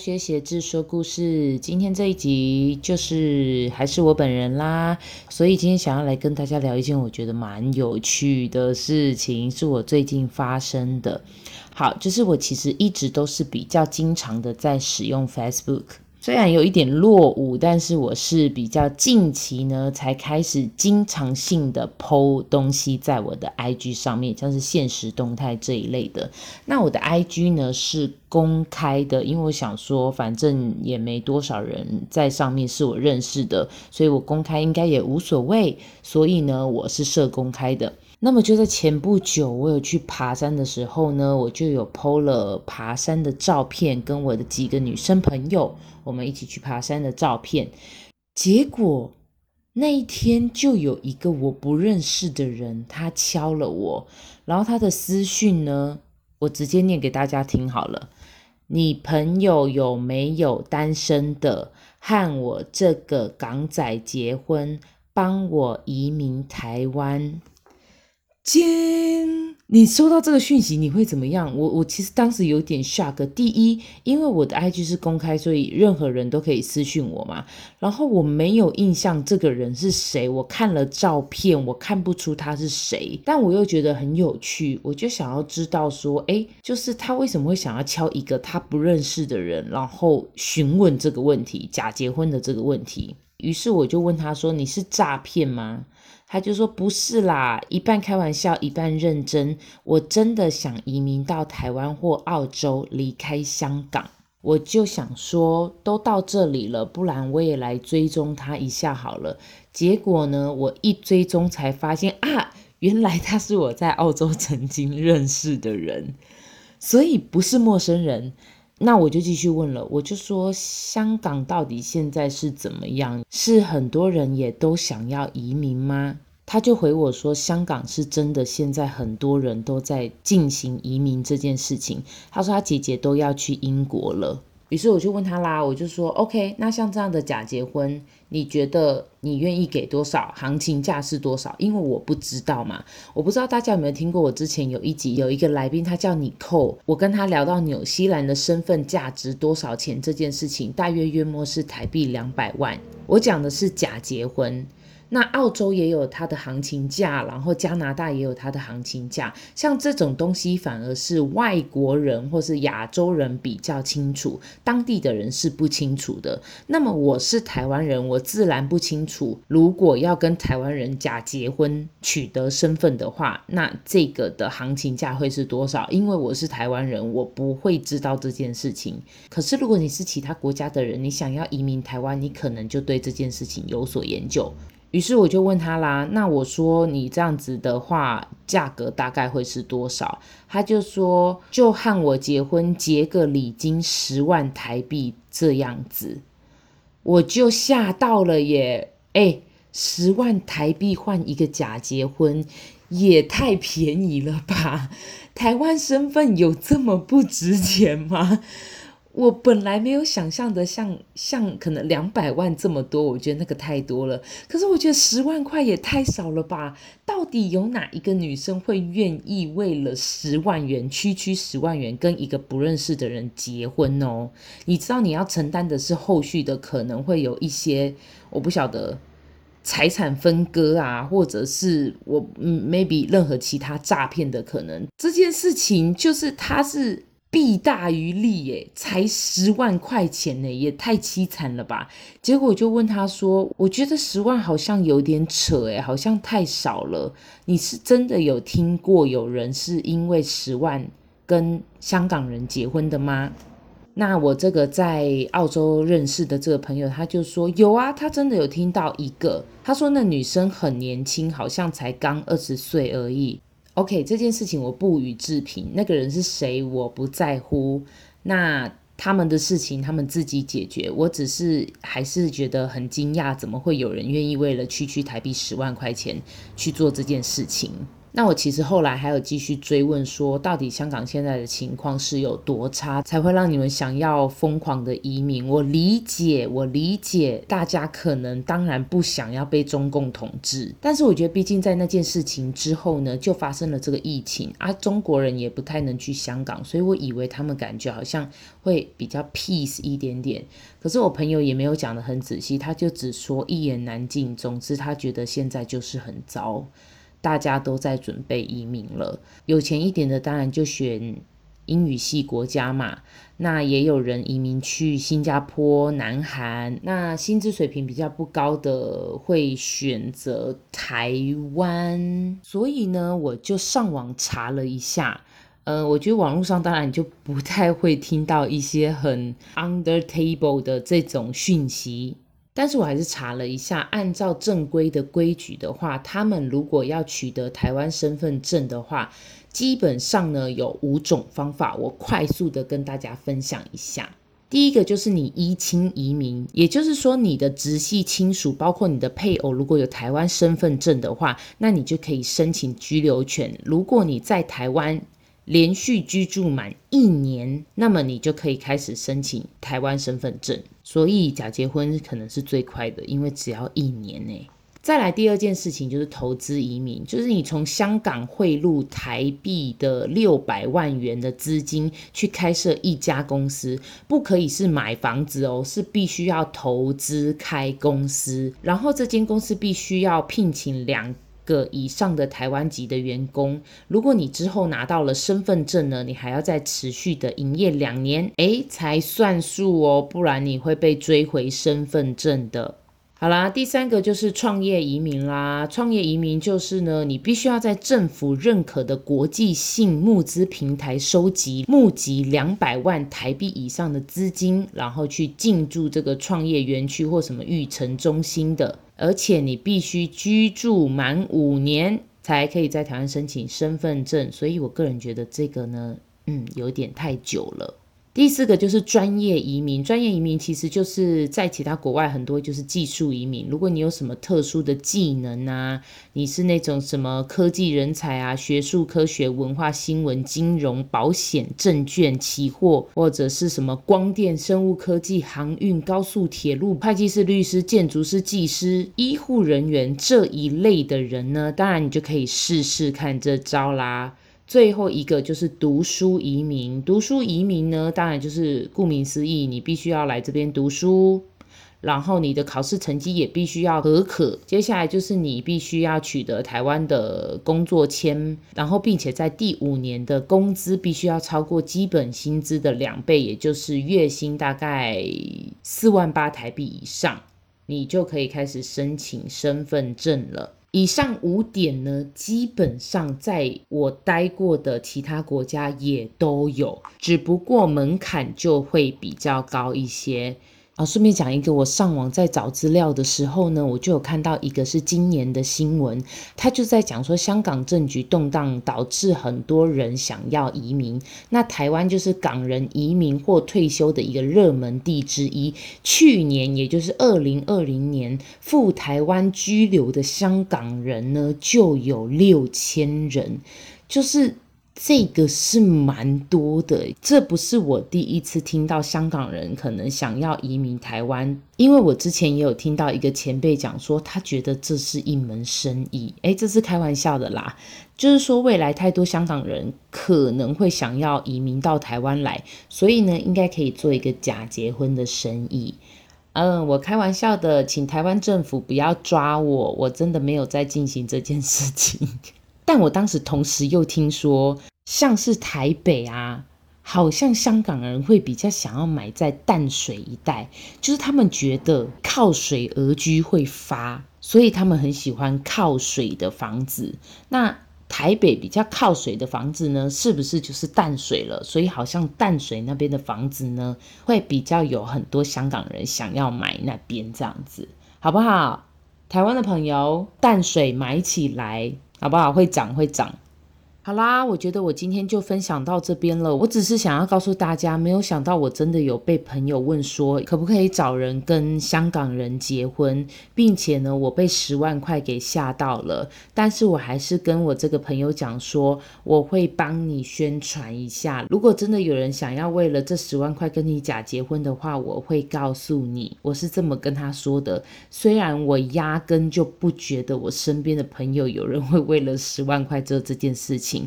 学写字说故事。今天这一集就是还是我本人啦，所以今天想要来跟大家聊一件我觉得蛮有趣的事情，是我最近发生的。好，就是我其实一直都是比较经常的在使用 Facebook。虽然有一点落伍，但是我是比较近期呢才开始经常性的 po 东西在我的 IG 上面，像是现实动态这一类的。那我的 IG 呢是公开的，因为我想说反正也没多少人在上面是我认识的，所以我公开应该也无所谓。所以呢，我是设公开的。那么就在前不久，我有去爬山的时候呢，我就有 po 了爬山的照片，跟我的几个女生朋友，我们一起去爬山的照片。结果那一天就有一个我不认识的人，他敲了我，然后他的私讯呢，我直接念给大家听好了。你朋友有没有单身的，和我这个港仔结婚，帮我移民台湾？尖，你收到这个讯息你会怎么样？我我其实当时有点 shock。第一，因为我的 IG 是公开，所以任何人都可以私讯我嘛。然后我没有印象这个人是谁，我看了照片，我看不出他是谁。但我又觉得很有趣，我就想要知道说，诶，就是他为什么会想要敲一个他不认识的人，然后询问这个问题，假结婚的这个问题。于是我就问他说：“你是诈骗吗？”他就说：“不是啦，一半开玩笑，一半认真。我真的想移民到台湾或澳洲，离开香港。”我就想说，都到这里了，不然我也来追踪他一下好了。结果呢，我一追踪才发现啊，原来他是我在澳洲曾经认识的人，所以不是陌生人。那我就继续问了，我就说香港到底现在是怎么样？是很多人也都想要移民吗？他就回我说，香港是真的，现在很多人都在进行移民这件事情。他说他姐姐都要去英国了。于是我就问他啦，我就说，OK，那像这样的假结婚，你觉得你愿意给多少？行情价是多少？因为我不知道嘛，我不知道大家有没有听过。我之前有一集有一个来宾，他叫尼寇，我跟他聊到纽西兰的身份价值多少钱这件事情，大约约莫是台币两百万。我讲的是假结婚。那澳洲也有它的行情价，然后加拿大也有它的行情价。像这种东西，反而是外国人或是亚洲人比较清楚，当地的人是不清楚的。那么我是台湾人，我自然不清楚。如果要跟台湾人假结婚取得身份的话，那这个的行情价会是多少？因为我是台湾人，我不会知道这件事情。可是如果你是其他国家的人，你想要移民台湾，你可能就对这件事情有所研究。于是我就问他啦，那我说你这样子的话，价格大概会是多少？他就说，就和我结婚结个礼金十万台币这样子，我就吓到了耶！诶，十万台币换一个假结婚，也太便宜了吧？台湾身份有这么不值钱吗？我本来没有想象的像像可能两百万这么多，我觉得那个太多了。可是我觉得十万块也太少了吧？到底有哪一个女生会愿意为了十万元，区区十万元跟一个不认识的人结婚哦？你知道你要承担的是后续的可能会有一些我不晓得财产分割啊，或者是我嗯 maybe 任何其他诈骗的可能。这件事情就是他是。弊大于利耶，才十万块钱呢，也太凄惨了吧！结果就问他说：“我觉得十万好像有点扯诶，好像太少了。你是真的有听过有人是因为十万跟香港人结婚的吗？”那我这个在澳洲认识的这个朋友，他就说有啊，他真的有听到一个，他说那女生很年轻，好像才刚二十岁而已。OK，这件事情我不予置评。那个人是谁，我不在乎。那他们的事情，他们自己解决。我只是还是觉得很惊讶，怎么会有人愿意为了区区台币十万块钱去做这件事情？那我其实后来还有继续追问说，到底香港现在的情况是有多差，才会让你们想要疯狂的移民？我理解，我理解大家可能当然不想要被中共统治，但是我觉得毕竟在那件事情之后呢，就发生了这个疫情啊，中国人也不太能去香港，所以我以为他们感觉好像会比较 peace 一点点。可是我朋友也没有讲得很仔细，他就只说一言难尽。总之，他觉得现在就是很糟。大家都在准备移民了，有钱一点的当然就选英语系国家嘛。那也有人移民去新加坡、南韩。那薪资水平比较不高的会选择台湾。所以呢，我就上网查了一下。呃，我觉得网络上当然就不太会听到一些很 under table 的这种讯息。但是我还是查了一下，按照正规的规矩的话，他们如果要取得台湾身份证的话，基本上呢有五种方法，我快速的跟大家分享一下。第一个就是你依亲移民，也就是说你的直系亲属，包括你的配偶，如果有台湾身份证的话，那你就可以申请居留权。如果你在台湾连续居住满一年，那么你就可以开始申请台湾身份证。所以假结婚可能是最快的，因为只要一年呢。再来第二件事情就是投资移民，就是你从香港汇入台币的六百万元的资金去开设一家公司，不可以是买房子哦，是必须要投资开公司，然后这间公司必须要聘请两个以上的台湾籍的员工，如果你之后拿到了身份证呢，你还要再持续的营业两年，诶，才算数哦，不然你会被追回身份证的。好啦，第三个就是创业移民啦。创业移民就是呢，你必须要在政府认可的国际性募资平台收集募集两百万台币以上的资金，然后去进驻这个创业园区或什么育成中心的。而且你必须居住满五年，才可以在台湾申请身份证。所以我个人觉得这个呢，嗯，有点太久了。第四个就是专业移民，专业移民其实就是在其他国外很多就是技术移民。如果你有什么特殊的技能啊，你是那种什么科技人才啊，学术、科学、文化、新闻、金融、保险、证券、期货，或者是什么光电、生物科技、航运、高速铁路、会计师、律师、建筑师、技师、医护人员这一类的人呢，当然你就可以试试看这招啦。最后一个就是读书移民，读书移民呢，当然就是顾名思义，你必须要来这边读书，然后你的考试成绩也必须要合格。接下来就是你必须要取得台湾的工作签，然后并且在第五年的工资必须要超过基本薪资的两倍，也就是月薪大概四万八台币以上，你就可以开始申请身份证了。以上五点呢，基本上在我待过的其他国家也都有，只不过门槛就会比较高一些。啊，顺便讲一个，我上网在找资料的时候呢，我就有看到一个是今年的新闻，他就在讲说香港政局动荡导致很多人想要移民，那台湾就是港人移民或退休的一个热门地之一。去年，也就是二零二零年，赴台湾居留的香港人呢就有六千人，就是。这个是蛮多的，这不是我第一次听到香港人可能想要移民台湾，因为我之前也有听到一个前辈讲说，他觉得这是一门生意，诶，这是开玩笑的啦，就是说未来太多香港人可能会想要移民到台湾来，所以呢，应该可以做一个假结婚的生意。嗯，我开玩笑的，请台湾政府不要抓我，我真的没有在进行这件事情。但我当时同时又听说，像是台北啊，好像香港人会比较想要买在淡水一带，就是他们觉得靠水而居会发，所以他们很喜欢靠水的房子。那台北比较靠水的房子呢，是不是就是淡水了？所以好像淡水那边的房子呢，会比较有很多香港人想要买那边这样子，好不好？台湾的朋友，淡水买起来。好不好？会涨会涨。好啦，我觉得我今天就分享到这边了。我只是想要告诉大家，没有想到我真的有被朋友问说，可不可以找人跟香港人结婚，并且呢，我被十万块给吓到了。但是我还是跟我这个朋友讲说，我会帮你宣传一下。如果真的有人想要为了这十万块跟你假结婚的话，我会告诉你。我是这么跟他说的。虽然我压根就不觉得我身边的朋友有人会为了十万块做这件事情。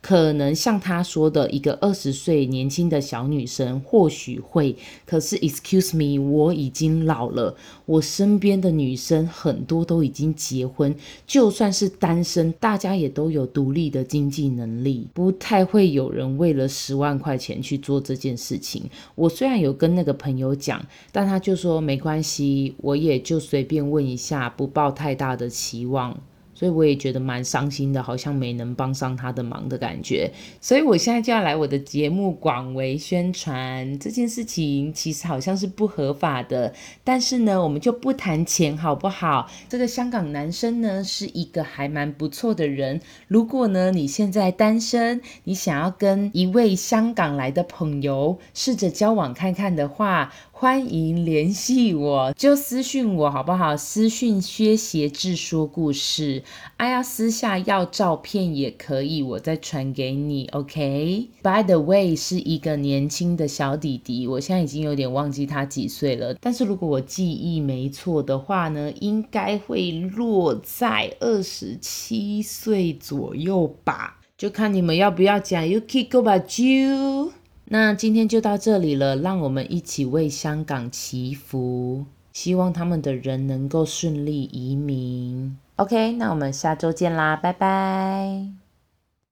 可能像他说的，一个二十岁年轻的小女生或许会，可是 excuse me，我已经老了，我身边的女生很多都已经结婚，就算是单身，大家也都有独立的经济能力，不太会有人为了十万块钱去做这件事情。我虽然有跟那个朋友讲，但他就说没关系，我也就随便问一下，不抱太大的期望。所以我也觉得蛮伤心的，好像没能帮上他的忙的感觉。所以我现在就要来我的节目广为宣传这件事情，其实好像是不合法的。但是呢，我们就不谈钱好不好？这个香港男生呢是一个还蛮不错的人。如果呢你现在单身，你想要跟一位香港来的朋友试着交往看看的话，欢迎联系我，就私讯我好不好？私讯薛协志说故事。哎呀，私下要照片也可以，我再传给你。OK。By the way，是一个年轻的小弟弟，我现在已经有点忘记他几岁了，但是如果我记忆没错的话呢，应该会落在二十七岁左右吧，就看你们要不要讲。You keep go by you。那今天就到这里了，让我们一起为香港祈福，希望他们的人能够顺利移民。OK，那我们下周见啦，拜拜。